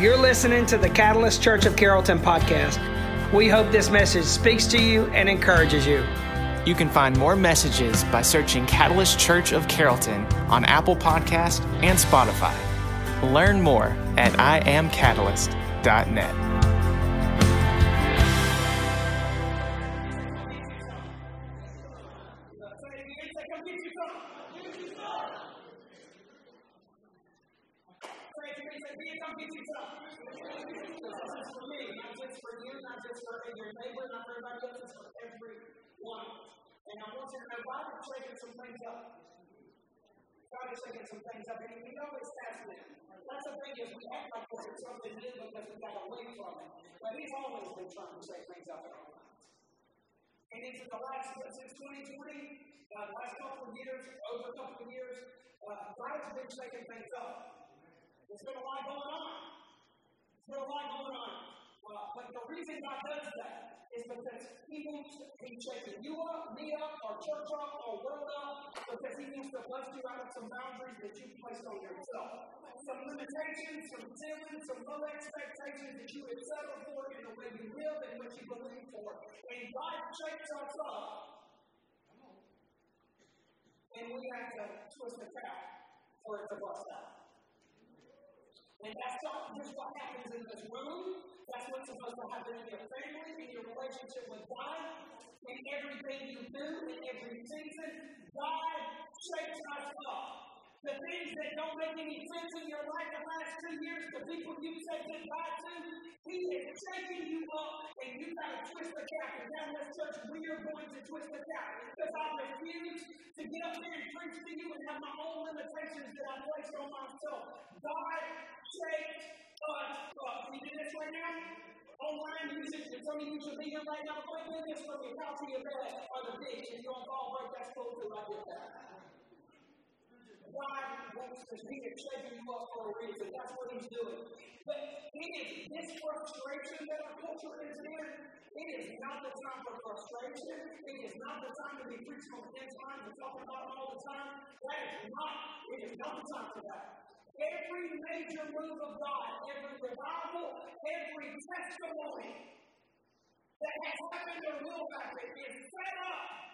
You're listening to the Catalyst Church of Carrollton podcast. We hope this message speaks to you and encourages you. You can find more messages by searching Catalyst Church of Carrollton on Apple Podcast and Spotify. Learn more at iamcatalyst.net. And we know it's fast. That's the thing if we act like pushing something in because we have a wing problem. But he's always been trying to shake things up right now. And into the last, since 2020, uh, last couple of years, over a couple of years, uh, God has been shaking things up. There's been a lot going on. There's been a lot going on. But the reason God does that is because He wants, He's shaking you up, me up, our church up, our world up, because He wants to bust you out of some boundaries that you placed on yourself. Some limitations, some ceilings, some low expectations that you have settled for in the way you live and what you believe for. And God shakes us up. And we have to twist the cap for it to bust out. And that's not just what happens in this room. That's what's supposed to happen in your family, in your relationship with God, in everything you do, in every season. God shakes us up. The things that don't make any sense in your life the last two years, the people you said goodbye to, He is shaking you up, and you got to twist the cap. And down this church, we are going to twist the cap because I refuse to get up here and preach to you and have my own limitations that I place on myself. God shake us up. We do this right now? online music, and some of you should be here right now. Ahead this from your couch to your bed or the beach, and you're on fall break. That's cool too. I get that. God wants to you up for a reason. That's what He's doing. But it is this frustration that our culture is in. It is not the time for frustration. It is not the time to be preaching on end times and talking about them all the time. That is not. It is not the time for that. Every major move of God, every revival, every testimony that has happened will happen is set up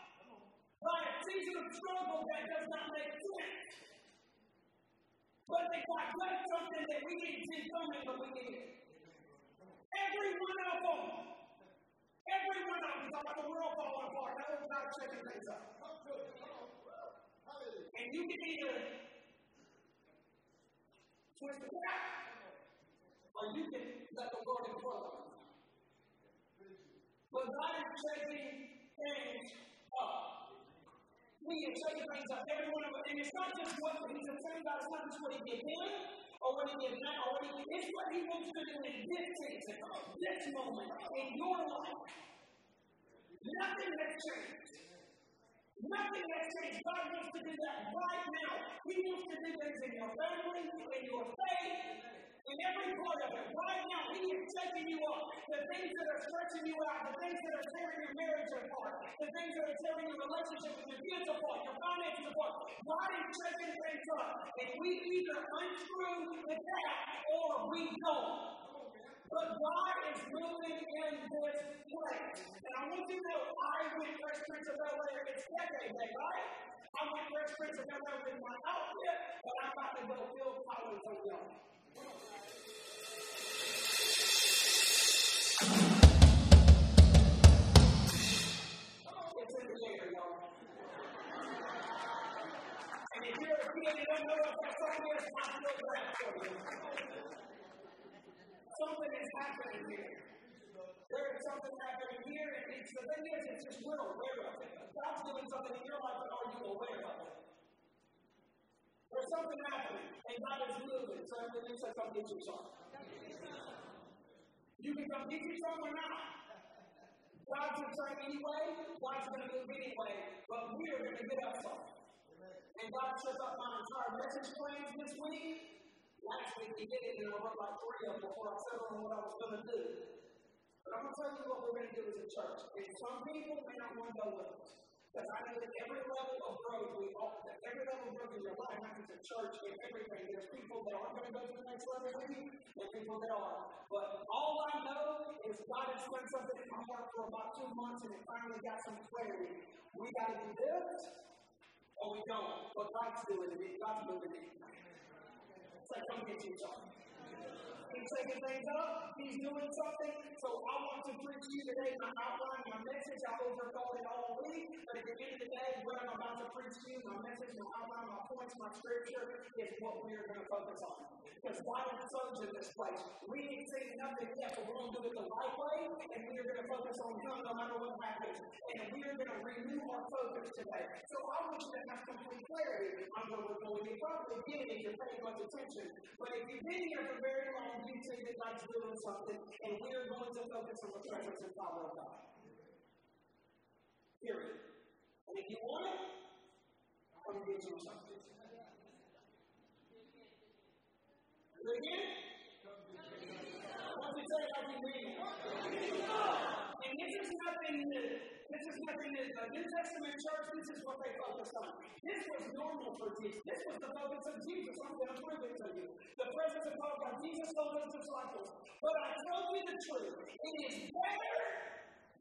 by a season of struggle that does not make sense. But they got done something that we didn't see coming, but we did. Every one of them. Every one of them. About the world falling apart. That was God checking things up. And you can either twist the cap, or you can let the Lord in front of. But God is shaking things up. We can shaking things up. Every one of us. And it's not just what He's about it's not just what He did then, or what He did now, or what He did. It's what He wants to do in this season, this moment, in your life. Nothing has changed. Nothing has changed. God wants to do that right now. He wants to do things in your family, in your faith, in every part of it. Right now, He is taking you up. The things that are stretching you out, the things that are tearing your marriage apart, the things that are tearing your relationship with your kids apart, your finances apart. God is taking things up. And we either unscrew the cap or we don't. But God is moving in this place. And I want you to know, I went Fresh Prince of Bel Air. It's decade day, right? I went Fresh Prince of Bel Air with my outfit, but I'm about to go Phil Collins on y'all. Something is happening here. There is something happening here, and it's, the thing is, it's just we're aware of it. God's doing something in your life, but are you aware of it? There's something happening, and God is moving. So going to say, come get you some. You can come get you some or not. God's to turn anyway, God's going to move anyway, but we're going to get up some. And God shook up my entire message plans this week. Last week we did it, and I wrote like three of them before I settled on what I was going to do. But I'm going to tell you what we're going to do as a church. And some people may not want to go with us. I know that every level of growth, we all, every level of growth in your life, just in church, in everything, there's people that aren't going to go to the next level with you, and people that are. But all I know is God has put something in my heart for about two months, and it finally got some clarity. We got to do this, or we don't. But God's doing it. God's moving it. It's like, come get you, John. He's taking things up. He's doing something. So I want to preach to you today my outline, my message. I overcall it all week. But at the end of the day, what I'm about to preach to you, my message, my outline, my points, my scripture, is what we are going to focus on. Because God has sons in this place. We ain't seen nothing yet, but we're going to do it the right way. And we are going to focus on Him no matter what happens. And we are going to renew our focus today. So I want you to have complete clarity on where we're going. You probably get it if you're paying much attention. But if you've been here for very long, you say that God's doing something, and we are going to focus on the presence and power of God. Period. And if you want it, I'm to give you something. Again? What's it say? We read And this is nothing new. This is nothing new. The New Testament church, this is what they focused on. This was normal for Jesus. This was the focus of Jesus. I'm going to prove it to you. The presence of God. by Jesus told his disciples, But I tell you the truth. It is better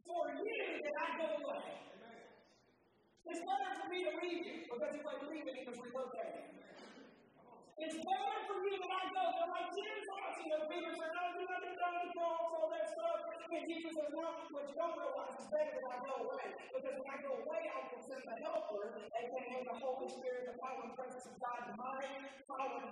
for you that I go away. It's better for me to leave you because if I leave it, he was relocated. It's better for me that I go. They're like, Jesus, you know, Peter said, no, get down the cross, all that stuff. And Jesus says, no, what you don't realize is better that I go away. Because when I go away, I will send the helper, aka the Holy Spirit, the power and presence of God, mind, power you.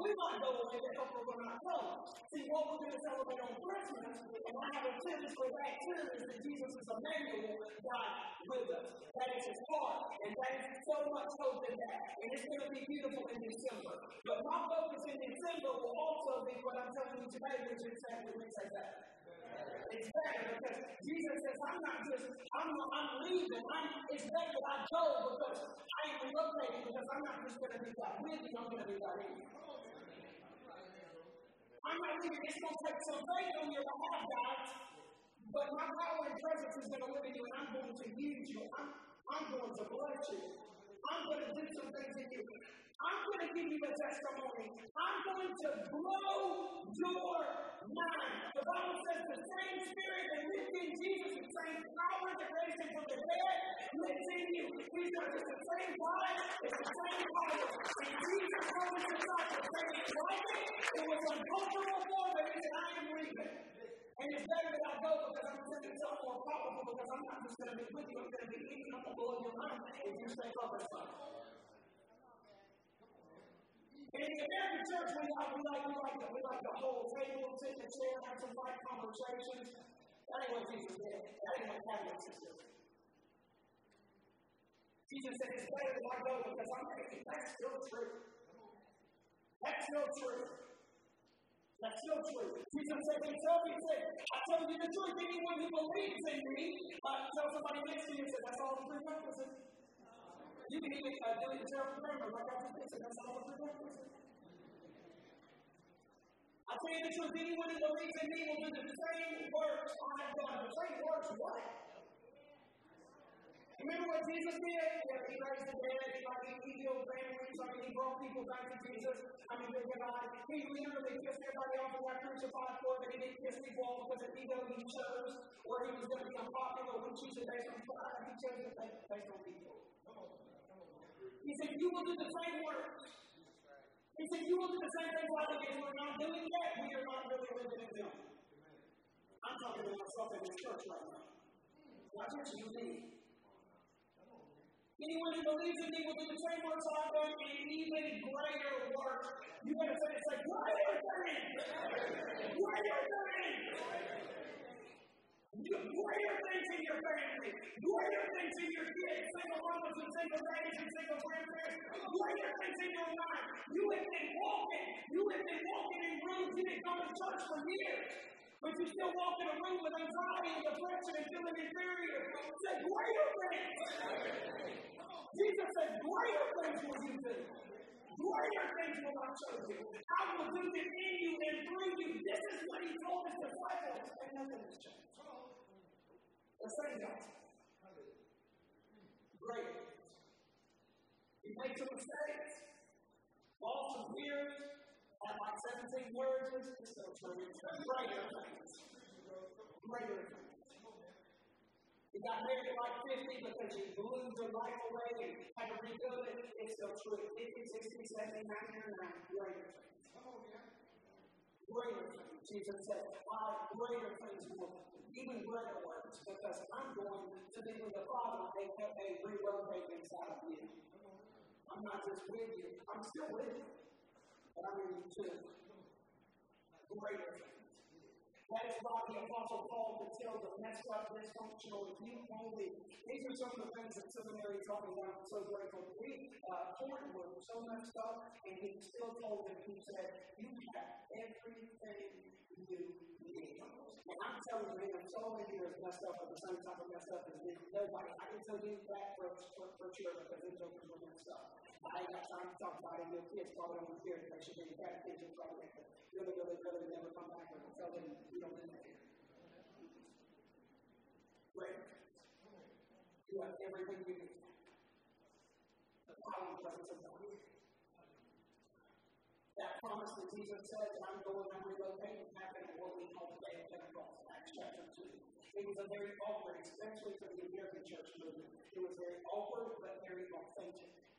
Do not go away, the helper will not come. See, what we're going to celebrate on Christmas, and I have a tendency for that too, is that Jesus is Emmanuel, God with us. That is his heart. And that is so much hope in that. And it's going to be beautiful in December. But my focus in December will also be what I'm telling you today, which is exactly what say that. It's better because Jesus says, I'm not just, I'm, I'm leaving. I'm, it's better that I go because I am relocating because I'm not just going to be God with you, I'm going to be God in you. I'm not leaving. It's going to take some faith on your behalf, guys. But my power and presence is going to live in you, and I'm going to use you. I'm, I'm going to bless you. I'm going to do some things in you. I'm going to give you a testimony. I'm going to blow your mind. The Bible says the same spirit that lived in Jesus, the same power that raised him from the dead, lives in you. These are just the same God, it's the same power. And Jesus told his disciples, didn't like it, it was uncomfortable for them, he said, I am leaving. And it's better that I go because I'm sending something more powerful because I'm not just going to be with you, I'm going to be in you, I'm going to blow your mind if you stay focused on it. And in American church, we like, we like, we like, the, we like the whole table, sit in a chair, have some light conversations. That ain't what Jesus did. That ain't what Catholics do. Jesus said, it's better that I go because I'm thinking that's still true. That's still true. That's still true. Jesus said himself, he said, I tell you the truth, anyone who believes in me, uh, tell somebody next to you, said, that's all the prerequisites. You can even uh, do it remember, like I just that's all. I tell you the truth, anyone who believes in me will do the same works I have done. The same works what? Remember what Jesus did? He raised the dead, he, like, he healed families, I mean, he brought people back to Jesus. I mean, they're God. He literally kissed everybody off and got crucified for but he didn't kiss people because he knew he chose, or he was going to be unpopular based on pride, he chose based on people. He said, You will do the same works. He said, You will do the same things I did. We're not doing that. We are not really living in them. I'm talking to myself in this church right now. Not just you, me. Anyone who believes in me will do the same works I've done and even greater works. You better say it, say, greater things! Greater things! Greater things in your family, greater things in your kids, single mothers and single daddies and single grandparents, greater things in your life. You have been walking, you have been walking in rooms, you didn't come to church for years. But you still walk in a room with anxiety and depression and feeling inferior. Say greater things. Jesus said, greater things will you do. Greater things will I show you. I will do them in you and through you. This is what he told his disciples, and nothing has changed. The same God. greater things. You made some mistakes, lost some years, had like 17 words, it's still true. It's greater things. Greater. You got married at like 50 because you blew your life away and had to rebuild it. It's still true. 50, 60, 70, 90, 99, greater things. Greater things. Jesus said, I greater things will even greater works because I'm going to be with the Father and a relocate inside of you. I'm not just with you, I'm still with you. But I'm in you too. Greater things. That is why the Apostle Paul could tell the messed up, dysfunctional, you only, these are some of the things that seminary taught me I'm so grateful. We, uh, Corinth was so messed up, and he still told them, he said, You have everything you need. And I'm telling you, man, so many years messed up with the same type of messed up as me. Nobody, I can tell you that for, for, for sure because them jokers messed up. I got time to talk about it. Your kids probably really, really, really never come back and tell them you don't live here. Great. You have everything you need. The. That promise that Jesus says, I'm going, I'm relocating, happened at what we call the day of Pentecost, Acts chapter 2. It was a very awkward, especially for the American church movement. It was very awkward, but very authentic.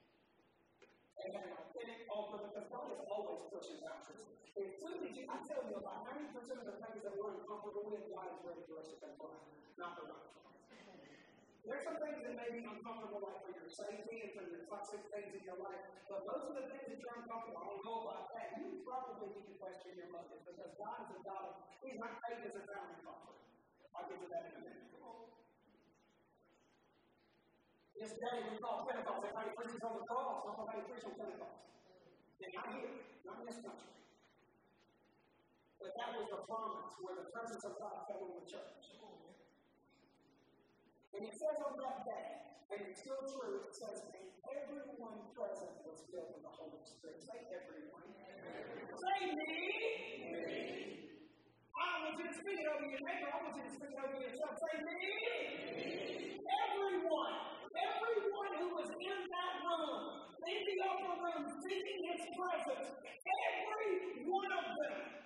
They had an authentic altar oh, because God is always pushing boundaries. Including, I tell you about 90% of the things that we're uncomfortable with, God is ready for us to confront, not the right there's some things that may be uncomfortable, like for your safety and for your toxic things in your life, but most of the things that you're uncomfortable, I don't know about that. You probably need to question your motives because God is a God of, He's not faith as a fountain comfort. I'll get to that in a minute. This day we call Pentecost. Everybody preaches on the cross. Nobody preaches on Pentecost. And not here, not in this country. But that was the promise where the presence of God fell in the church. And it says on that day, and it's still true, it says, and everyone present was filled with the Holy Spirit. Say everyone. Say me. I want you to speak it over your neighbor. I want you to speak it over yourself. Say me. Everyone. Everyone who was in that room, in the upper room, seeking his presence, every one of them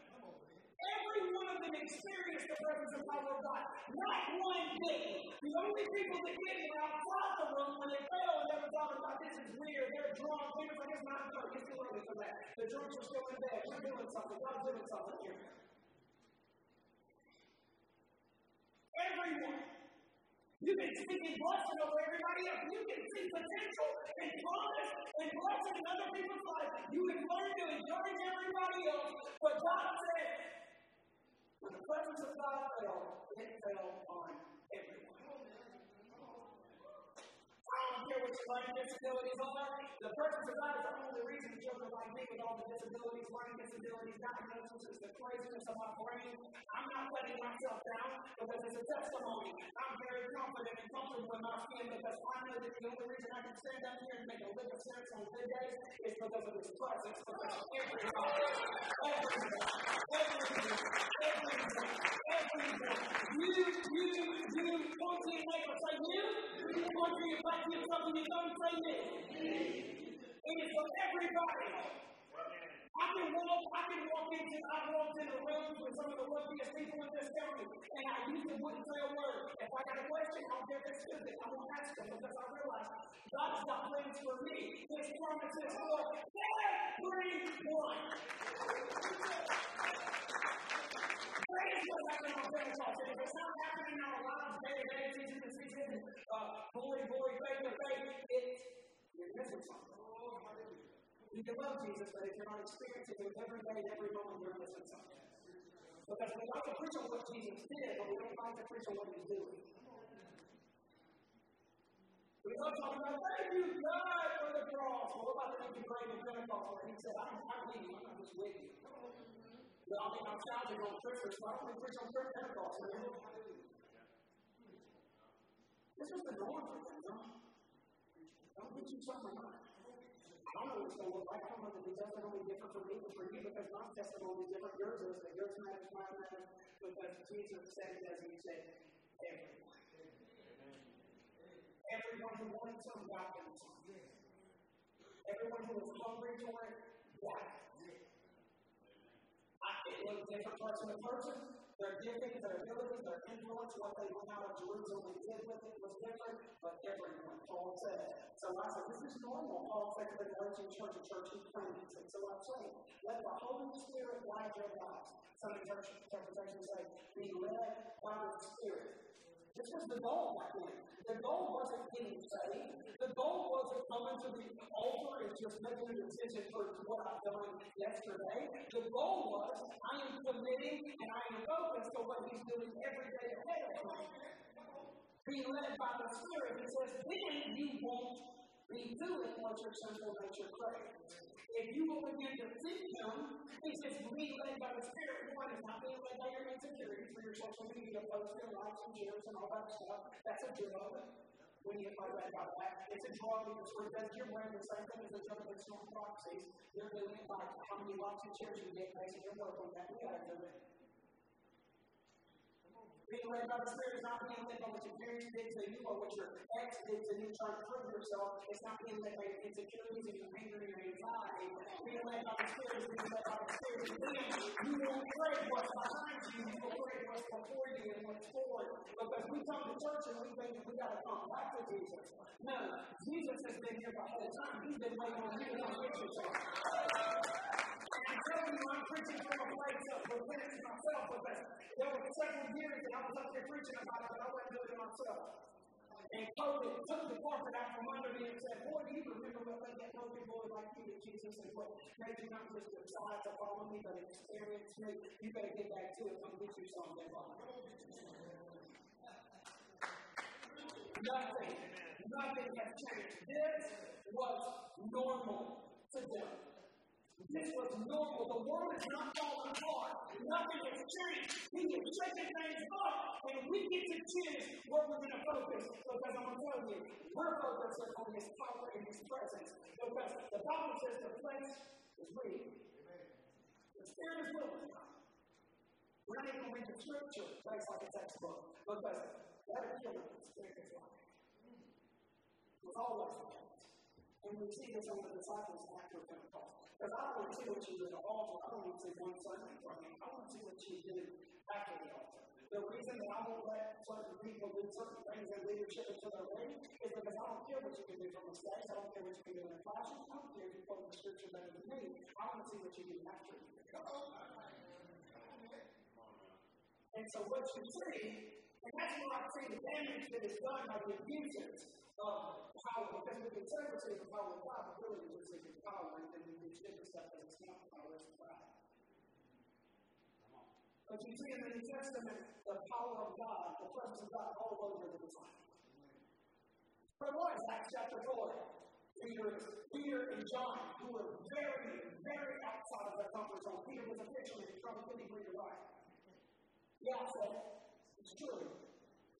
Every one of them experienced the presence of power of God. Not one did. The only people that did were outside the room when they fell and they were talking about this is weird. They're drunk. Peter's like, it's not drunk. It's too early for that. The drunks are still in bed. We're doing something. God's doing something here. Everyone. You can speaking blessing over everybody else. You can see potential and promise and blessing in other people's lives. You can learn to encourage everybody else. But God said, when the presence of God fell, it fell on everyone. I don't care what your learning disabilities are. The presence of God is the only reason children like me with all the disabilities, learning disabilities, diagnosis is the craziness of my brain. I'm not letting myself down because it's a testimony. I'm very confident and comfortable in my skin because I know that the only reason I can stand up here and make a living sense on good days is because of His presence. Because everybody, everybody, everything, everything, everything. You, you, you, point to your you, your back to and you don't say me. It is for everybody. I can walk, I can walk into, I walked into rooms with some of the wealthiest people in this county, and I usually wouldn't say a word. If I got a question, I don't care if it's stupid, I won't ask them because I realize God has got plans for me. His promises for everyone. Praise what's happening on Pentecost. If it's not happening in our lives day to day, season to season, uh, to boy, faith to something. You can love Jesus, but if you're not experiencing Him every day, every moment, you're missing something. Because we like to preach on what Jesus did, but we don't preach on what He's doing. We love talking about, thank you, God, for the cross. What about empty grave in Pentecost He said, I'm, I'm leaving, I'm with you. Well, I mean, I'm sounding on Christmas, but I want to preach on Pentecost. This was the norm for them, no? Don't get you something right. I don't know what it's going to look like. I don't know the testimony different for me or for you because my testimony is different. Yours is, but yours matters, mine matters. Because Jesus said it as he said, everyone. Everyone who wanted some got them. Everyone who was hungry for it got it. I, it looked different of the person. Their giftings, their abilities, their influence, what they went out of Jerusalem and did with it was different, but everyone, Paul said. So I said, this is normal. Paul said to the Galatian church, the church he planted. So I'm saying, let the Holy Spirit guide your lives. Some interpretations say, be led by the Spirit. This was the goal back then. The goal wasn't getting saved. The goal wasn't coming to the altar and just making a decision for what I've done yesterday. The goal was I am committing and I am focused on what He's doing every day ahead of me. Being led by the Spirit, He says, then you won't be doing what your sinful nature craves. If you will begin to seek Him, He says, be led by the Spirit. One is not being led by your insecurities for your social media posts and likes and shares and all that stuff. That's a drug. When you find out about that, it's a drug because because you're wearing the same thing as the drug that's on proxies. You're doing it by how many likes and shares you get based on your work on that. We gotta do it. Being led by the Spirit is not being led by what your parents did to you or what your ex did to you trying to prove yourself. It's not being led by your insecurities and your anger and your anxiety. Being led by the Spirit is being led by the Spirit. Then you won't pray what's behind you, you will pray what's before you and what's forward. Because we come to church and we think we got to come back to Jesus. No, Jesus has been here the whole time. He's been waiting on you to come get yourself. I'm telling you, I'm preaching from a place of repentance myself because there were several years that I was up here preaching about it, but I wasn't doing it myself. And COVID took the carpet out from under me and said, Boy, do you remember what made that broken boy like you to Jesus and what made you not just decide to follow me, but experience me? You better get back to it. Come get you something. Nothing, nothing has changed. This was normal to them. This was normal. The world is not falling apart. Nothing has changed. We can shaking things up, and we get to choose where we're going to focus. Because I'm going to tell you, we're focused on His power and His presence. Because the Bible says the place is real. The Spirit is willing. We're not even going to read the scripture based like a textbook. Because that is the Spirit is life. It's always the case. And we see this on the disciples after Pentecost. Because I want to see what you do at the altar. I don't want to see one Sunday from you. I want to see what you do after the altar. The reason that I won't let certain people do certain things in leadership until they're ready is because I don't care what you can do from the stage. I don't care what you can do in the classroom. I don't care if you quote the scripture better than me. I want to see what you do after you. And so what you see, and that's why I see the damage that is done by the abusers of power, because can separate the power of God, really just say the power, and then we do different stuff as it's not power, it's pride. But you see in the New Testament, the power of God, the presence of God all over the disciples. But what is Acts chapter 4? Peter, Peter and John, who were very, very outside of their comfort zone. Peter was a fisherman, he probably couldn't read or write. Yeah, said, it's true.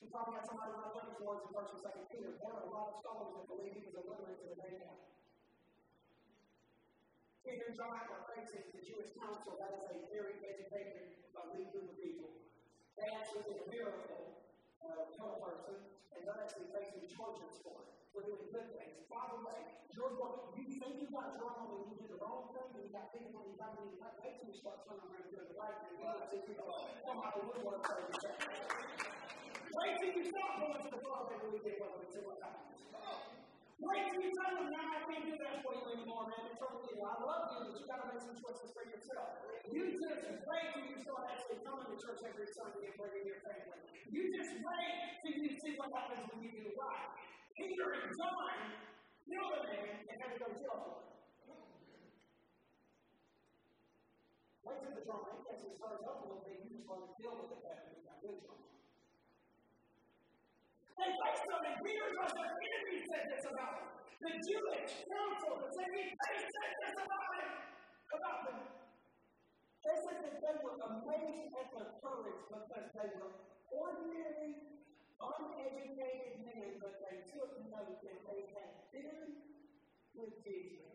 You probably got somebody not looking towards in first and second Peter. A lot of scholars that believe he was illiterate to the day now. Peter and John the Jewish council. That is a very educated uh, lead group of people. They actually did a miracle, uh, kill a person, and they're actually facing charges for it. We're doing good things. By the way, going, you think you got drama when you did the wrong thing, and you got people when you got when you got you start turning around and doing the right thing. You the woodwork and say, Wait till you stop going to the club every weekend, brother, and see what happens. Wait till you tell them, now I can't do that for you anymore, man. It's totally, I love you, but you got to make some choices for yourself. You just wait till you start actually coming to church every Sunday and bringing your family. You just wait till you see what happens when you do right. Peter and John killed a man and had to go jail for. Wait till the drama actually starts up a little bit, you just want to deal with it better. You got good drama. They faced them, and Peter was their enemy said this about them. The Jewish council, the city, they said this about him, about them. They said that they were amazed at their courage because they were ordinary, uneducated men, but they took note that they had been with Jesus.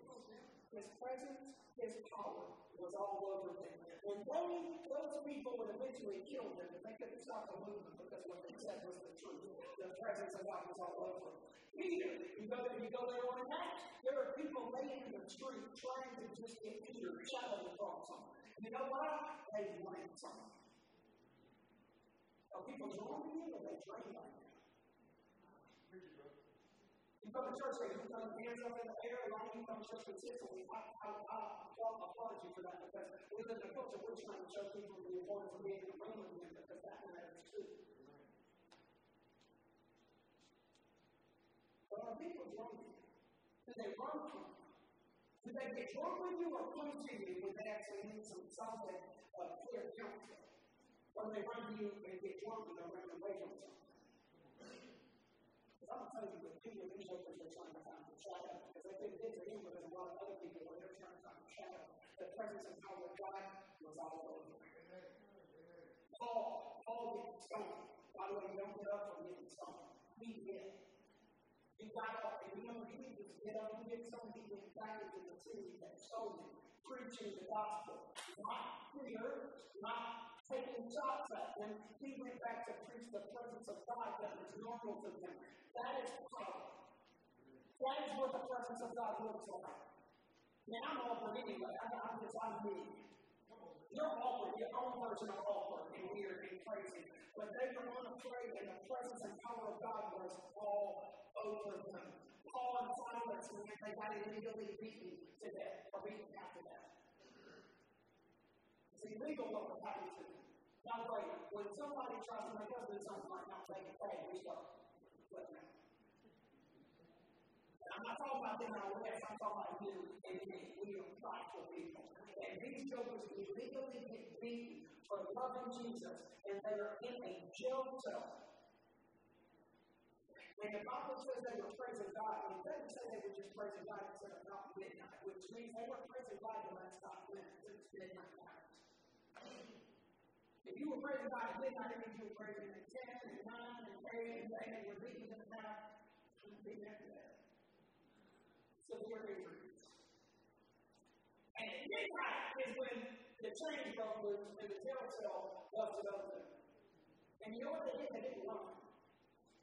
His presence, his power was all over them. when they, those people would eventually kill them, they couldn't stop the movement because what they said was the truth. The presence of God was all over. Peter, you know, go, you go there on Acts, there are people laying in the street trying to just get Peter shouting across them. You know what? They want some. Are people joining you or they drain like you? Come to church, you put your hands up in the air, a lot you come to church consistently. I, I, I, I applaud you for that because we live in a culture we're trying to show people the importance of being in a room with them because that matters too. But are people drunk? Do they run from you? Do they get drunk with you or come to you when they actually need some solid, uh, clear counsel? Or do they run to you and get drunk and they're running away from something? To tell you that people resources are trying to find the shadow. Because couldn't get to him, but there's a lot of other people where they're trying to find the shadow. The presence and power of God was all over. Paul, Paul gets stoned. By the way, don't get up from getting stoned. He did. He got up, and remember, he didn't just get up and get stoned. He went back into the city that stole him, preaching the gospel. Not fear, not taking shots at them, he went back to preach the presence of God that was normal to them. That is power. That is what the presence of God looks like. Now, I'm awkward anyway. I, I'm just, I'm me. You're awkward. Your own version of awkward and weird and crazy. But they were unafraid, and the presence and power of God was all over them. Paul and Silas, when they got illegally beaten to death, or beaten to death. It's illegal what was happening to. By the way, when somebody tries to make us do something like not take a pay, we start flipping out. I'm not talking about them our West, I'm talking about you and me. We are prideful people. And these jokers illegally get beaten for loving Jesus, and they are in a jail cell. And the Bible says they were praising God, it doesn't say they were just praising God instead of not midnight, which means they were praising God when that stopped when it's midnight hours. If you were praising God at midnight, it means you were praising at 10 and 9 and 8 and 8 and you're reading them now. I'm being after that. Severe injuries. And at midnight is when the chains broke loose and the cell busted open. And you know what they did? They didn't run.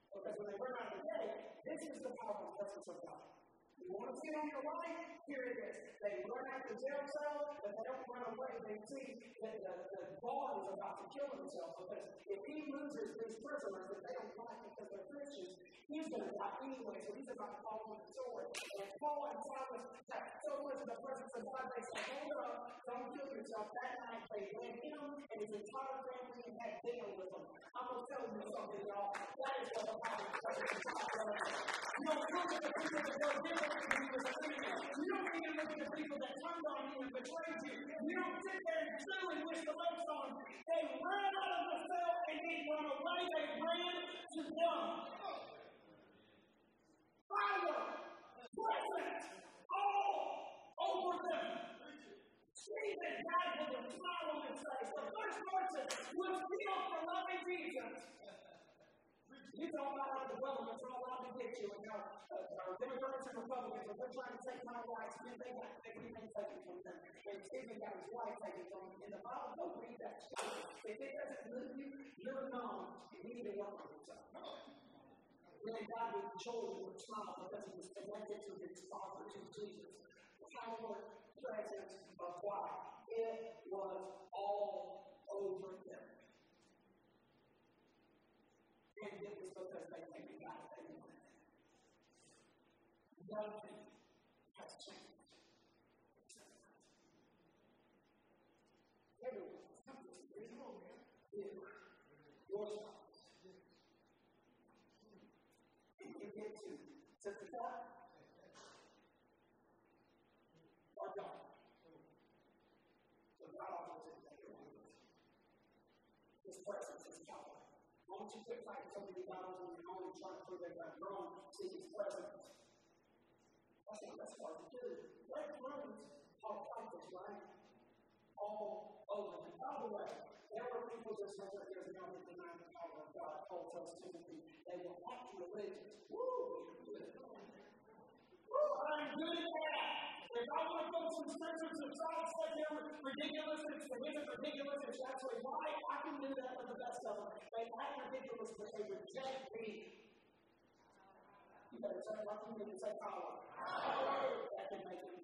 Because when they run out of the day, this is the power and presence of God. You want to see on your life? Here it is. They run out the jail cell, but they don't run away. They see that the, the guard is about to kill himself because if he loses these prisoners that they don't like because they're Christians, he's going to die anyway. So he's about to fall with the sword. And Paul and Silas have so much of the presence of God, they say, hold up, don't kill yourself. That night they led him and his entire family and had dinner with them. I'm going to tell you something, y'all. That is what God. You don't come the people that you don't even look at the people that turned on you and betrayed you. You don't sit there and sue and wish the most on. They ran out of the cell and they run away. They ran to God. Power, presence, all over them. Stephen died with a smile on his face. The first person was killed for loving Jesus. You talk about how the government's all out to get you, and how uh, Democrats and Republicans are trying to take my rights, and they got everything taken from them. And Stephen got his wife taken from him. In the Bible, don't read that story. If it doesn't move you, you're numb. You need to work on yourself. Then God would joy would smile because he was connected to his Father, to Jesus. Power, presence of God. It was all over God. Nothing has changed. Everyone, come to me. Your spouse. And you get to set the God or God. So God offers it to everyone. Is. Don't you on your own and try to prove that God grown, see His presence? That's not that's hard to do. Let friends are practice, right? All over. Oh, and by the way, there are people just ago that denied the power of God. Paul tells Timothy they will act religious. Woo! Woo! I'm good at that. I want to go to scriptures and try to say they're ridiculous and it's ridiculous, best way. Why? I can do that with the best of them. They act ridiculous, but they reject me. You better say like you didn't say power. Power that can make them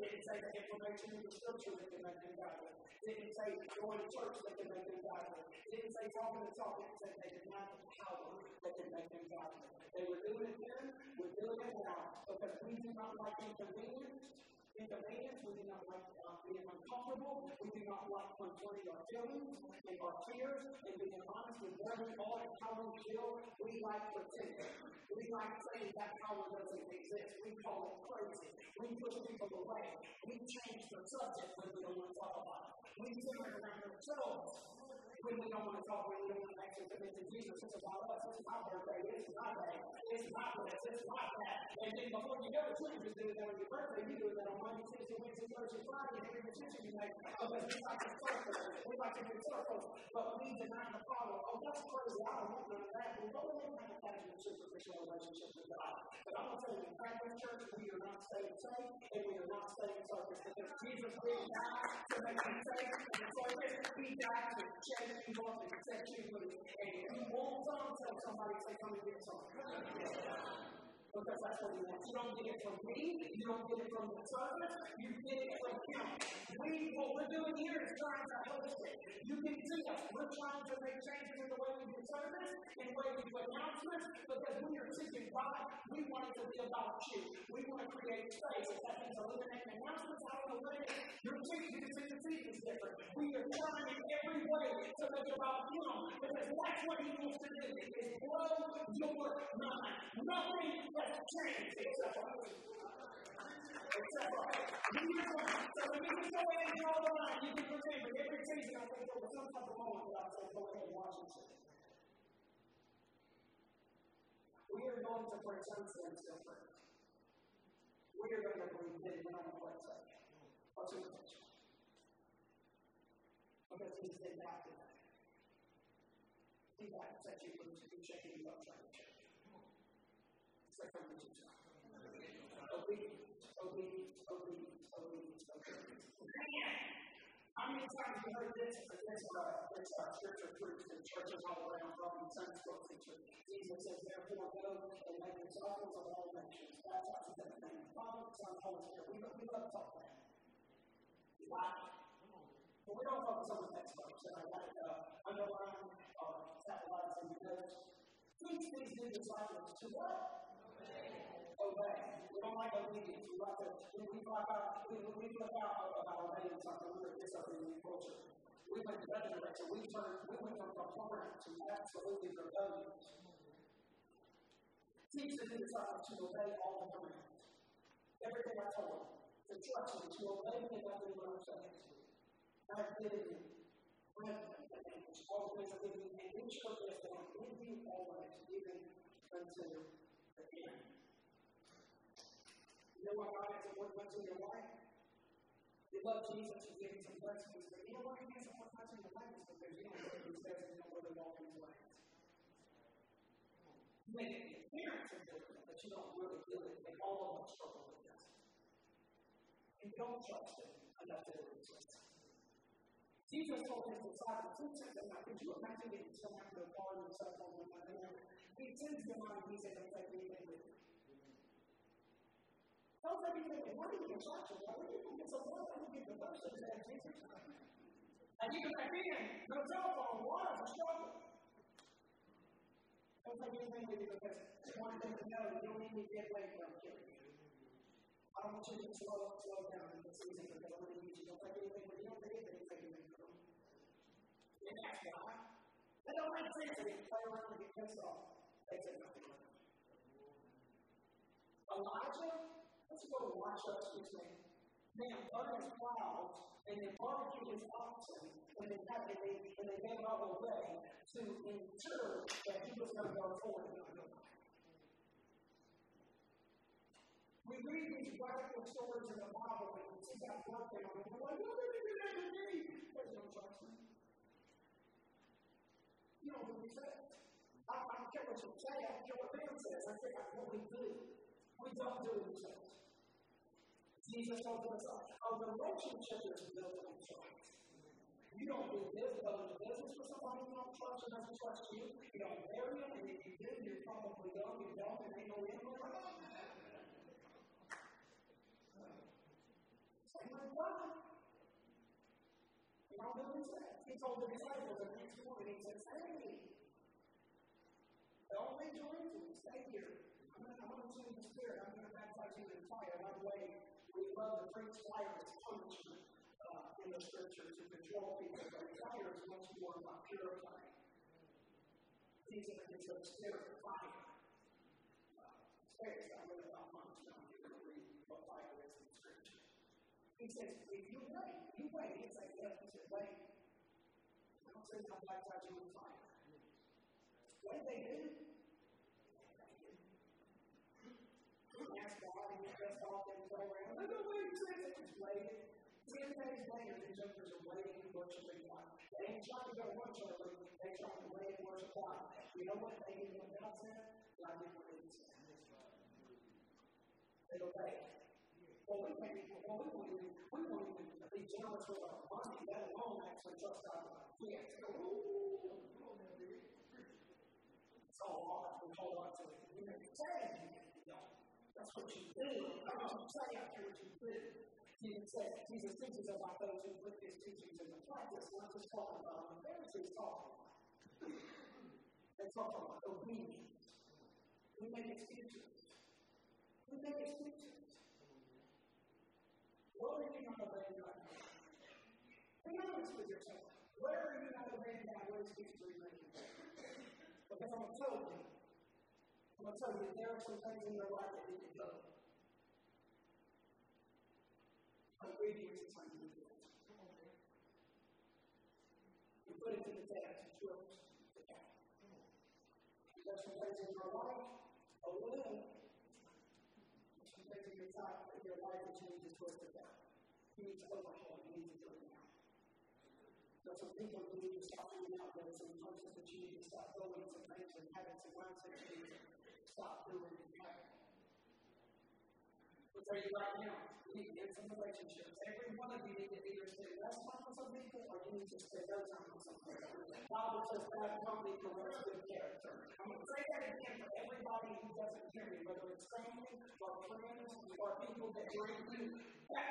It didn't say the information in the scripture that can make them godly. It didn't say going to church that can make them godly. It didn't say talking the talk. It said they did not have power that can make them godly. They were doing it then, we're doing it now. Because we do not like inconvenience. Inconvenience, we do not like uh, being uncomfortable. We do not like confronting our feelings and our fears and being honest where we are and how we feel. We like pretending. We like saying that power doesn't exist. We call it crazy. We push people away. We change the subject when we don't want to talk about it. We center around ourselves when we don't want to talk, when we don't want to actually commit to Jesus. It's about us. It's my birthday. It's my day. It's my this. It's my that. And then before you go to church, you do that on your birthday. You do that on Monday, Tuesday, Wednesday, Thursday, Friday, and every decision you make. Because we like to circle. We like to do circles. But we deny the power. Oh, that's crazy. I don't want none of that. We don't want have a superficial relationship with God. But I'm going to tell you, in Franklin Church, we are not staying safe, and we are not staying circus. Because Jesus didn't die to make you safe and circus. He died to change set you some, tell somebody, say, come and get some. Because that's what he wants. You don't get it from me, you don't get it from the servant, you get it from him. We, what we're doing here is trying to host it. You can see us. We're trying to make changes in the way we do service, in the way we do announcements, because we are seeking God. We want it to be about you. We want to create space. That means eliminating announcements, I don't know what it is. Your team, your team is different. We are trying in every way to make it about Him, because that's what He wants to do, is blow your mind. Nothing has changed except. So when you go ahead and draw the line, you can pretend, but every season I think there was some type of moment that I said, watch it. We are going to pray something different. We are going to believe in I'm going to pray. What's your intention? Because he's been that. He's set you. He's shaking you up, trying to obedience. How many times have you heard this? Uh, scripture preached in churches all around from Sunday school teachers. Jesus says, therefore, go and make disciples of all nations, baptizing them in the name of the Father, Son, and Holy Spirit. We, we love to talk that. We like it. But we don't focus on the next verse. And I like uh, underline or capitalize the notes. These disciples to what? Obey. We don't like obedience. We like to, we, we flip out, we, we flip out about obeying something. We're disobedient culture. We went the other direction. We turned, we went from compliant to absolutely rebellious. Teach the disciples to obey all the commands. Everything I told them. To trust me, to obey me and not do what I'm saying. I and knowledge. All the things I've given you, and ensure this that I'm you always, even unto the end. You know why God has important in your life? You love Jesus, give him some blessings, but you know why he has important in your life? Is because you don't know his ways and you don't really walk in his. You the appearance of doing but you don't really do it, and all of us struggle with that. And don't trust him enough to do it. Jesus told his disciples, who sent them out? Could you imagine getting someone a bar and phone with my He sends them out and he said, take anything with you. Don't take anything. Why do you charged? Why do you get so much? I don't get the first thing that Jesus And even back then, no cell phone, water a struggle. Don't take anything with because one thing to know, you don't need to get away from. I want you to slow, slow down in this season because I'm to use you. Don't take anything with you. Don't take anything, from you. And that's why. That don't make sense play around and get pissed off. They said nothing. Elijah Let's go watch us man. Man, burn his clouds and they barbecue his oxen when they had and they and they gave all away to ensure that he was going to go forward and not. We read these radical stories in the Bible and we see that work down and we're like, what did you do to me? There's no judgment. You don't do what say. I, don't care what you say, I don't care what man says. I think that's what we do. We don't do what we say. Jesus told us our relationship is built on trust. You don't do this, go into business with somebody you don't trust and doesn't trust you. You don't marry them, and if you do, you're probably young, you don't, and end with them. Same with God. You know what he told the disciples in Acts 1, he said, Hey, don't leave Jerusalem, stay here. I'm going to send the Spirit, I'm going to baptize you in fire. By the way, love to preach fire as punishment uh, in the scripture to control people, but fire is much more about purifying. Jesus is a spirit of fire. Space, I read about punishment. You're going to read what fire is in scripture. He says, if you wait, you wait. Said, yes, he said, wait. I don't say I'll baptize you in fire. What did they do? Ask God and get dressed off and play around. No, no, wait, he says it was waiting. Ten days later, the jokers are worshiping God. They ain't trying to go to church, they trying to and worship God. You know what they did what God said? God did what he said. They. Well, we be, well, we won't even, we won't even be generous with our money, let alone actually trust God with our gifts. It's all hard. We hold on to it. You may say you don't. That's what you do. I don't say after what you do. Jesus said, Jesus teaches about those who put his teachings into practice, not just talking about. The Pharisees talking. They talk about obedience. We make excuses. We make excuses. What are you not obeying God? Be honest with yourself. Where are you not obeying God? What excuse are you making? Because I'm going to tell you. I'm going to tell you there are some things in your life that need to go. Is something you do. You put it to the test. You the. There's some things in your life, a little, some things in your life, in your life that you need to twist it down. You need to overhaul. You need to do it now. There's some people you need to stop doing out there. Some places that you need to stop going. Some things and habits and mindsets you to stop doing having. I'll tell you right now, you need to get some relationships. Every one of you need to either less time with some people or you need to spend no time with some people. The Bible says bad company corrupts good character. I'm going to say that again for everybody who doesn't hear me, whether it's family or friends or people that bring you. That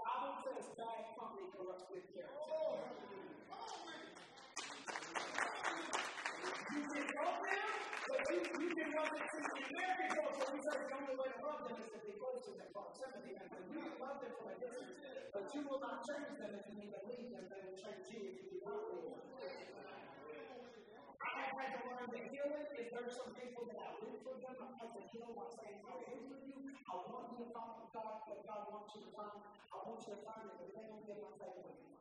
Bible says bad company corrupts good character. You can love them, but you, you can love them to the American culture. We say the only way to love them is to be close to them, proximity. And you can love them from a distance, but you will not change them if you to leave them. They will change you if you do not leave them. I have had to learn that healing is there's some people that I root for them. I have to heal by saying, I root for you. I want you to find God, what God wants you to find. I want you to find it, but they don't get my faith with you.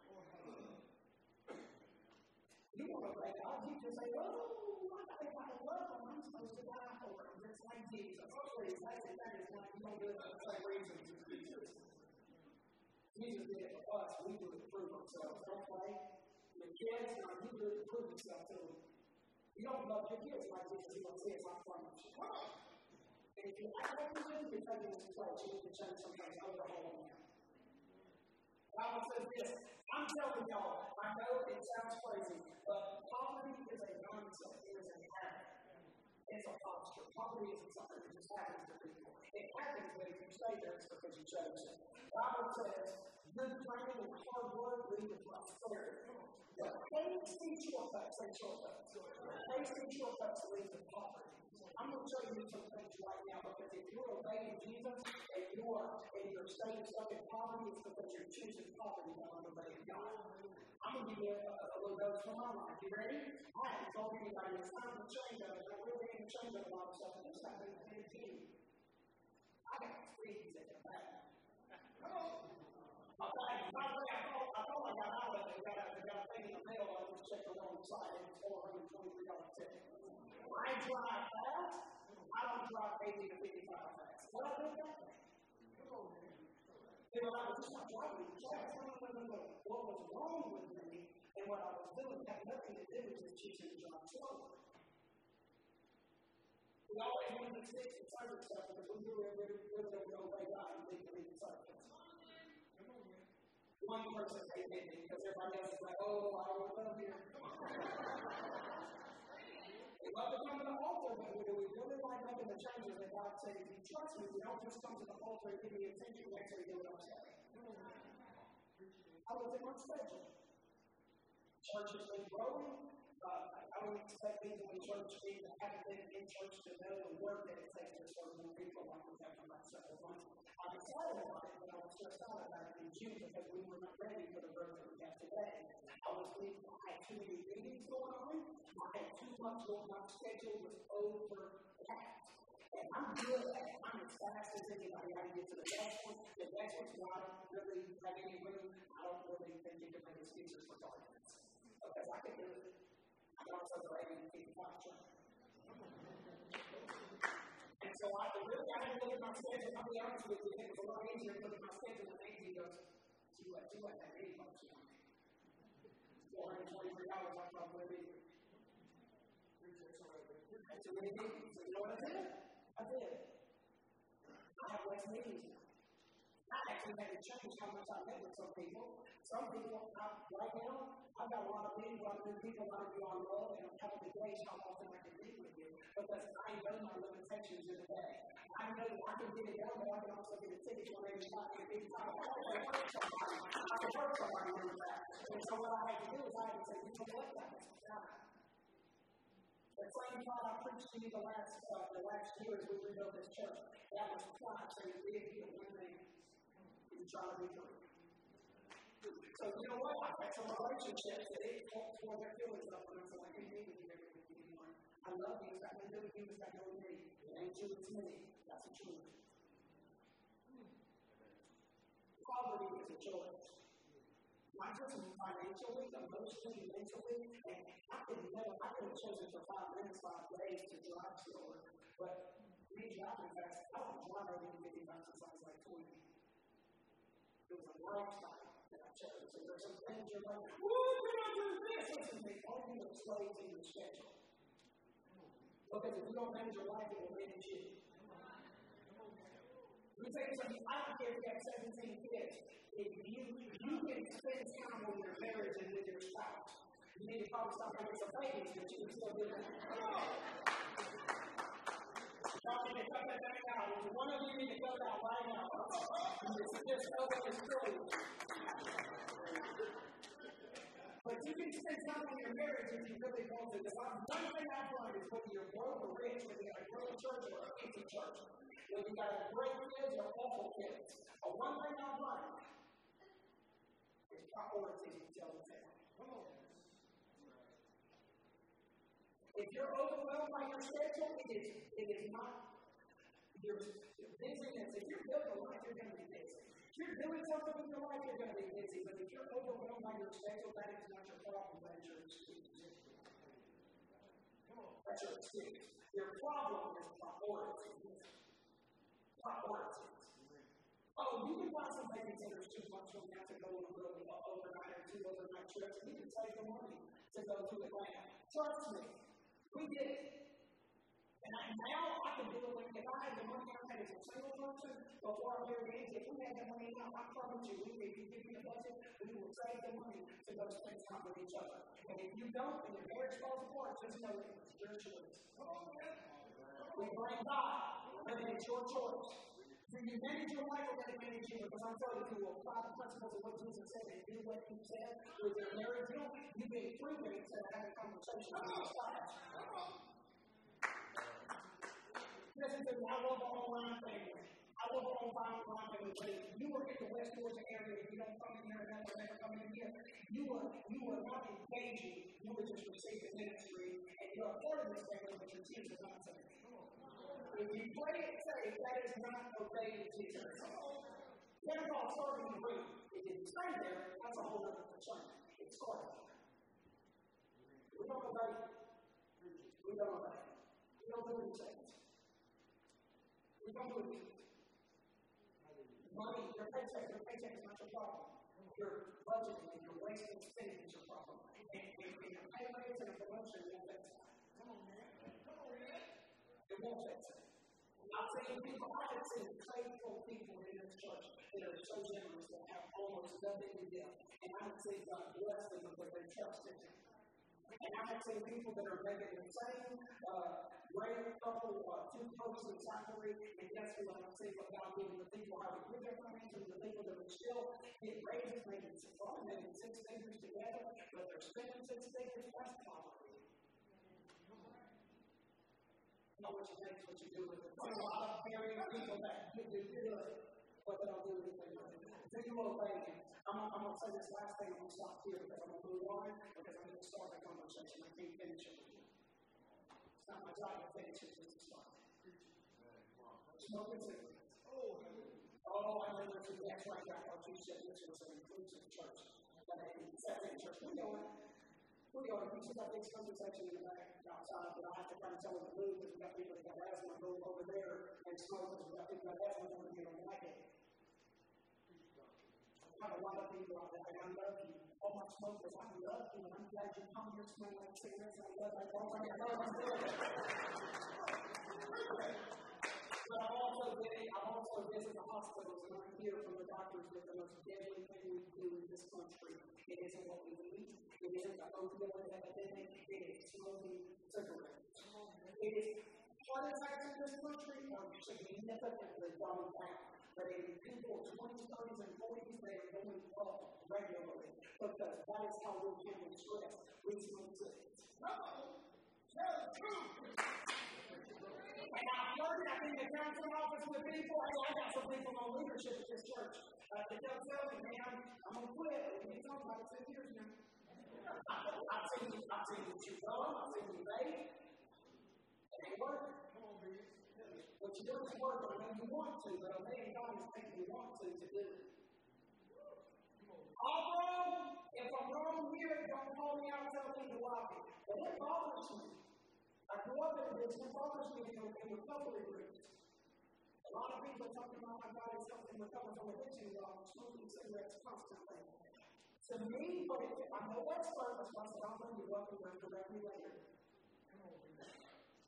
Just say, oh, I got to kind of love them. I'm supposed to that's not, you for the same reasons as Jesus. Jesus did it for. We do to ourselves. Don't. Your kids, now you do it to don't love kids not. And if you you're taking this. You change. Overhaul them. Bible says this. I'm telling y'all, I know it sounds crazy, but poverty is a mindset. It is a habit. It's a posture. Poverty isn't something that just happens to people. It happens, but if you stay there, it's because you chose it. Bible says, good training and hard work lead to prosperity. But hasty shortcuts, say shortcuts. Hasty shortcuts lead to poverty. I'm going to show you some things right now because if you're obeying Jesus and you are and you're staying stuck in poverty, it's because you're choosing poverty than obeying God. I'm going to give you a, uh, a little dose from my life. You ready? I haven't told anybody it's time to change it. I really ain't changing a lot of stuff. It's not been a to you. I got freeze at the back. I thought I, got out of it. I got, a thing in the mail. I just checked the wrong side. It was $423 ticket. I drive fast. I don't drive 80 to 55 fast. What I do that? You know, I was just not driving fast. No, no, no. What was wrong with me and what I was doing had nothing to do with just choosing to drive slower. We always want to fix the circuit stuff because we do it really, really don't know obey God and think we can circuit. One person me because everybody else is like, oh, but altar we really like making the changes that God said, if you trust me, don't just come to the altar and give me attention, you I'm saying. I will demonstrate you. Growing. Uh, I would expect people in church to have been in church to know the work that it takes to serve more people like we've had for several months. Excited about it, but I was stressed out about it in June because we were not ready for the growth that we have today. I was I had too many meetings going on. I had too much on. My schedule was overpacked. And I'm good at it. I'm as fast as anybody. I can get to the next one. The next one's don't really have any room. I don't really think you can make excuses for arguments. Because I can do it. I can also ahead and keep watching. And so I really got to look at my schedule. I'll be honest with you, it was a lot easier to look at my schedule and Angie goes, do you, do you like that meeting much? $423 I'm probably be. That's too many meetings. So you know what I did? I did. I have less meetings now. I actually had to change how much I met with some people. Some people, I, right now, I've got a lot of meetings, of new people, a lot of you on love, and I'm having to gauge how often I can meet with you because I know my limitations in the day. I know I can get it done, but I can also get a ticket for maybe not get big time. I can hurt somebody. I can hurt somebody with that. And so what I had to do is I had to say, you know what, guys, the same thought I preached to you the last uh, the last year as we rebuilt this church. That was pride. So you live here one thing, you try to be free. So you know what? I've had some relationships that they talk toward their feelings up, and I'm I can't be with you anymore. I love you. It's got nothing to do with you. It's got to do me. It ain't you. It's me. That's the truth. Poverty is a choice not just financially, emotionally, mentally. And I could never, I could have chosen for five minutes, five days to drive slower. But me driving fast, I don't drive over 55 since I was like 20. It was a lifestyle that I chose. So there's some things you're like, woo, can I do this? Listen to me, all you are slaves in your schedule. Because if you don't manage your life, it will manage you. Tell you something. I don't care if you have 17 kids. If you, you can spend time with your marriage and with your spouse, you need to probably stop having some babies, but you can still do that. Need to cut that back out. If one of you to cut it right now. It's just over his true. But you can spend time in your marriage if you really want to. Because one thing I've learned is whether you're broke or rich, whether you got a growing church or an empty church, whether you got great kids or awful kids, or one thing I've learned is priorities tell the tale. If you're overwhelmed by your schedule, it is, it is not your busyness. If you're building a life, you're going to be busy. If you're doing something with your life, you're going to be busy. But if you're overwhelmed by your schedule, that is not your problem. That is your excuse. That's your excuse. Your problem is priorities. Priorities. Oh, you can buy some babysitters too much when you have to go on a little overnight or two overnight trips. You can save the money to go to Atlanta. Trust me, we did it. And I, now I can do it when if I the money I had as a single person before I married Angie, if we had the money now, I promise you, we, if you give a budget, we will save the money to go spend time with each other. And if you don't, and your marriage falls apart, just know it was your choice. We bring God, but it's your choice. Do you manage your life or let it manage you? Because I'm telling you, you apply the principles of what Jesus said and do what he said with your marriage. You, you being free minutes and having a conversation with your spouse. To me, I love the online family. I love the online family. But if you work in the West Georgia area, if you don't come in here and never, never come in here, you are, you are not engaging. You are just receiving ministry. And you're a part of this family, but your tears are not saved. If you play it safe, that is not obeying Jesus. Pentecost started in Greek. It didn't stay there. That's a whole other concern. It started there. We don't obey. We don't obey. We don't do it We don't do it. Money, your paycheck, your paycheck is not your problem. Your budgeting and your wasting spending is your problem. And, and, and your pay raise and a promotion won't fix that. Come on, man. Come on, man. It won't fix it. Seen people, I seen faithful people in this church that are so generous that have almost nothing to give. And I have seen God bless them because they trusted Him. And I have seen people that are making the same uh, great couple, uh, two in salary, and guess what? I'm saying about giving the people how to give their financials, the people that are still getting raises, making six, making six figures together, but they're spending six figures, that's poverty. Not what you think, what you do it. There's a lot of people that do good, but they don't do anything with it. Obey him? I'm, I'm going to say this last thing, I'm going to stop here because I'm going to move on, because I'm going to start the conversation. I can't finish it. It's not my job to finish it, just. Smoking cigarettes. Oh, I know this is that's right. I thought you said this was an inclusive church. But it's church. We're going. We're got this conversation in the back outside, but I have to kind of tell to move because we got people that got asthma go over there and smoke because we got people that got asthma over here on the back end have a lot of people out there, and I love you. All my smokers, I love you, and I'm glad you come here smelling like cigarettes, I love you. I love But I'm also been, I've also visited the hospitals, and I hear from the doctors that the most deadly thing we do in this country, it isn't what we eat, it isn't the opioid epidemic, it is smoking cigarettes. It is heart attacks in this country are significantly going down. But in people 20s, 30s, and 40s, they are going up regularly because that is how we handle stress. We smoke cigarettes. No, tell the truth. And I've heard that in the counseling office with people. I got some people on leadership at this church. Uh, they don't tell me, man, I'm going to quit. We've been talking about it 10 years now. I've seen you, I've seen you chew gum, I've seen you vape. It ain't working. What you do is work, I know you want to, but obeying God is you want to to do it. I'll. If I'm wrong here, don't call me out, tell me to lock it. But it bothers me. I grew up in this, it bothers me in, recovery groups. A lot of people talking about my God is helping recover from addiction while smoking cigarettes constantly. To me, but it, I'm no expert, that's why I said, I'm going to be welcome to correct me later.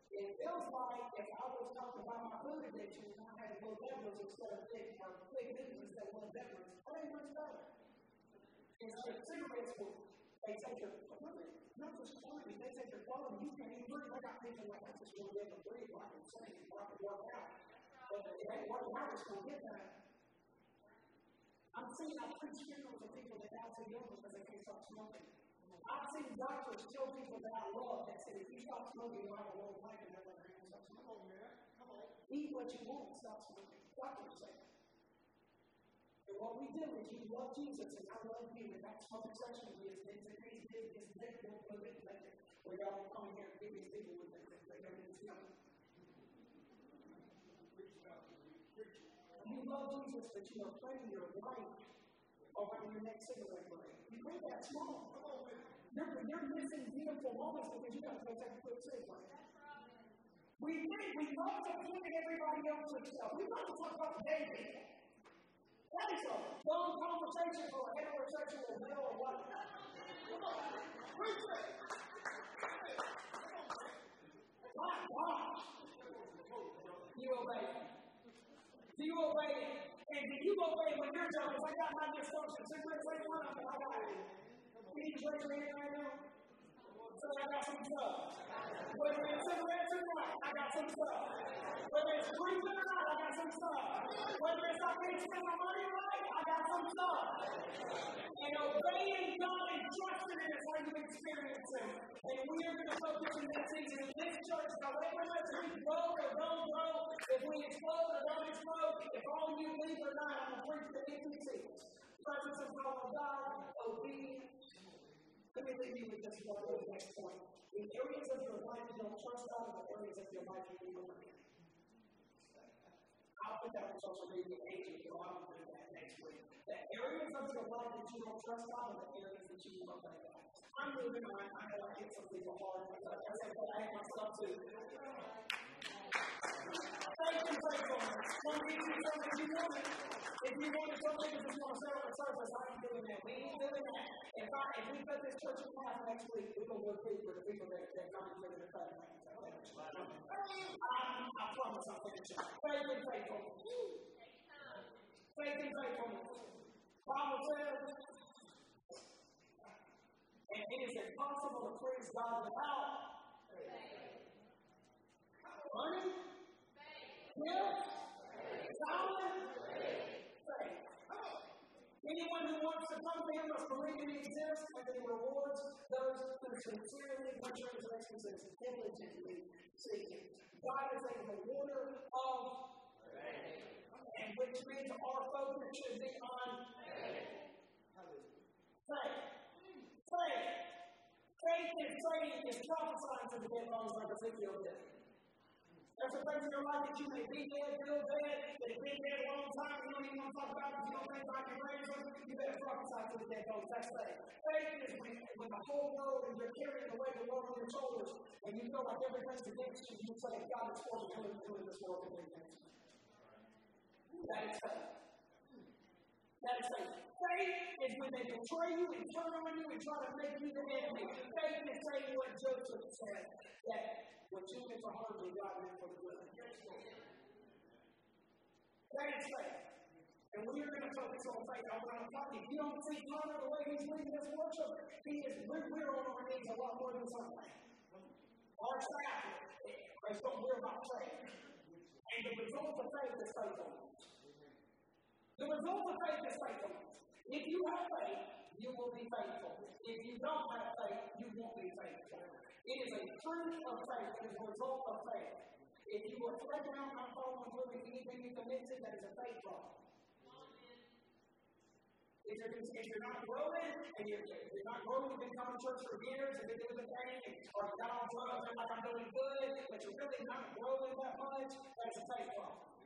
It feels like if I was talking about my food addiction and I had low Deborah's instead of big or big news instead of low Deborah's, that ain't much better. Instead of cigarettes, will they take your not just quantity, they take your quality. You can't even breathe. I got people like I just want to be able to breathe, or I can sing, or I work out. But if they work out, it's going to get that. I'm seeing I preach funerals of people that die too young because they can't stop smoking. I've seen doctors tell people that I love that said, if you stop smoking, you'll have a long life and never stop smoking. Eat what you want, stop smoking. Doctors say what we do is you love Jesus and I love you, and that's homosexuality is it's a crazy big, it's big, we'll put it later. We all come here and give these people with they don't even know. You love Jesus, but you are playing your life around your next cigarette break. You play that man. You're, you're missing beautiful moments because you got to go take a quick sip break. We think we love to look everybody else's stuff. We love to talk about the baby. That is a long conversation for a heterosexual male or what? Come on, preach it. My God. You obey. Do you obey? And do you obey when you're telling I got my dysfunction? Cigarettes ain't one of them. I got it. Can you raise your hand right now? So I got some stuff. Whether it's cigarettes or not, I got some stuff. Whether it's drinking or not, I got some stuff. Whether it's I can't spend my money right, I got some stuff. And obeying God and trusting Him is how you experience Him. And we are going to focus in that season in this church, however much we grow or don't grow, if we explode or don't explode, if all you leave or not, I'm going to preach the empty seats. Presence of God, obedience, let me leave you with this one the next point. In areas of your life you don't trust God, and the areas of your life you need to. I'll put that on social media agent, so I'll do that next week. The areas of your life that you don't trust God, and the areas that you don't obey God. I'm moving on. I know I hit some people hard, I said, but I hate myself too. Thank you, faithfulness. When we do something you want it. If you want something just want to serve the service, I ain't doing that. We ain't doing that. If, I, if we put this church in half next week, we're going to go deep for the people that, that come and live in the lanes. I promise I'll finish it. Faith and faithfulness. Faith and faithfulness. Bible says, and is impossible to please God without money, gifts, talent, faith. Anyone who wants to come to Him must believe He exists and that He rewards those who sincerely, my translation says, diligently seek Him. God is a rewarder of and which means our focus should be on faith. Faith. Faith is praying is prophesying to the dead bones like Ezekiel did. There's a things in your life that you may be dead, feel dead, that have been dead a long time, you don't even want to talk about it, you don't think God can raise you better prophesy to the dead bones. That's faith. Faith is when, when the whole world and you're carrying the weight of the world on your shoulders, and you feel like everything's against you, you say, God is for me, who in this world against me? That is faith. That is faith. Faith is when they betray you and turn on you and try to make you the enemy. Faith is saying what Joseph said that what you meant for harm, God meant for the good. That is faith. And we are going to focus on faith. I'm going to tell you, if you don't see Connor the way he's leading this worship, he is, we're, on our knees a lot more than Sunday. Our staff is don't worry about faith. And the result of faith is faithfulness. The result of faith is faithfulness. If you have faith, you will be faithful. If you don't have faith, you won't be faithful. It is a fruit of faith, it is a result of faith. If you are thread down, not following with anything you commit to, that is a faith problem. If you're, if you're not growing, and you're, you're not growing, you've been coming to church for years, and you're doing the thing, or you got on drugs, and like I'm doing good, but you're really not growing that much, that's a faith problem.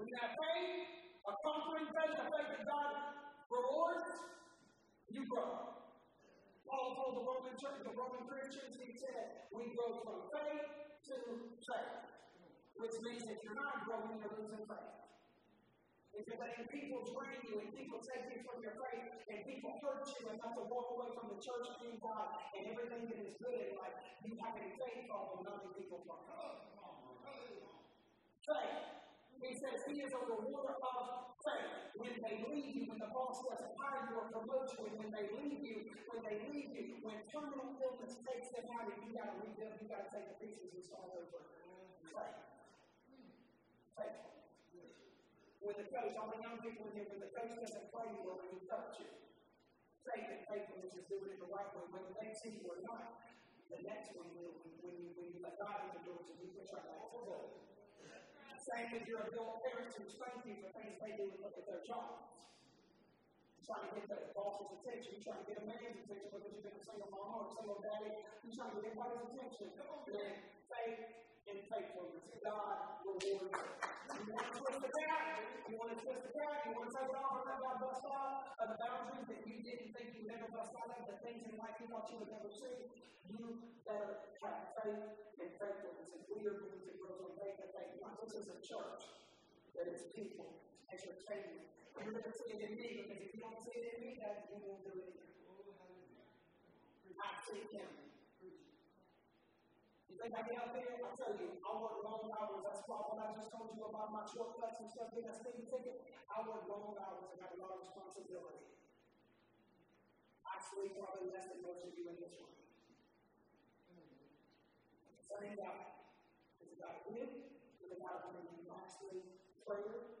When you have faith, a conquering faith, a faith that God rewards, you grow. Paul told the Roman church, the Roman Christians, he said, we grow from faith to faith. Which means if you're not growing, you're losing faith. If you're letting people drain you and people take you from your faith and people hurt you enough to walk away from the church and God and everything that is good in life, you have a faith problem, not people problem. Faith. Says he is a rewarder of faith. When they leave you, when the boss doesn't hire you or promote you, and when they leave you, when they leave you, when terminal illness takes them out and you got to rebuild, you got to take the pieces and start over. Faith. Faith. When the coach, all the young people in here, when the coach doesn't play you or when he coach you, faith and faithfulness is doing it the right way. When they see you or not, the next one will, when you, when you let God into doors and you put your life to Same with your adult parents who spank you for things they do at their. You're trying to get the boss's attention. You're trying to get a man's attention because you've been a single mama or a single daddy. You're trying to get everybody's attention. Then faith and faithfulness. God rewards it. You want to twist the cat? You want to twist the cat? You want to take it off and let God bust out of boundaries that you didn't think you would never bust out of, the things in life you thought you would never see? You better have faith and faithfulness. And we are going to grow from faith and faith, not just as a church, but as people, as your family. You're going to see it in me because if you don't see it in me, that you won't do it. I see Him. You think I get out there? I tell you, I work long hours. That's why when I just told you about my shortcuts and stuff, getting a ticket, I work long hours and have a lot of responsibility. I sleep probably less than most of you in this room. Same God. It's a God of win, it's a God of actually prayer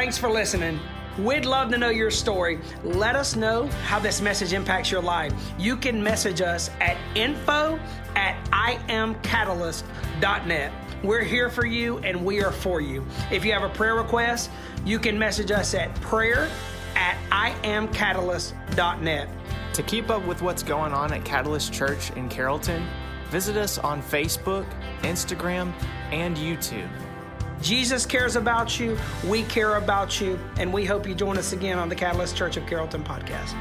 Thanks for listening. We'd love to know your story. Let us know how this message impacts your life. You can message us at info at iamcatalyst.net. We're here for you and we are for you. If you have a prayer request, you can message us at prayer at iamcatalyst.net. To keep up with what's going on at Catalyst Church in Carrollton, visit us on Facebook, Instagram, and YouTube. Jesus cares about you, we care about you, and we hope you join us again on the Catalyst Church of Carrollton podcast.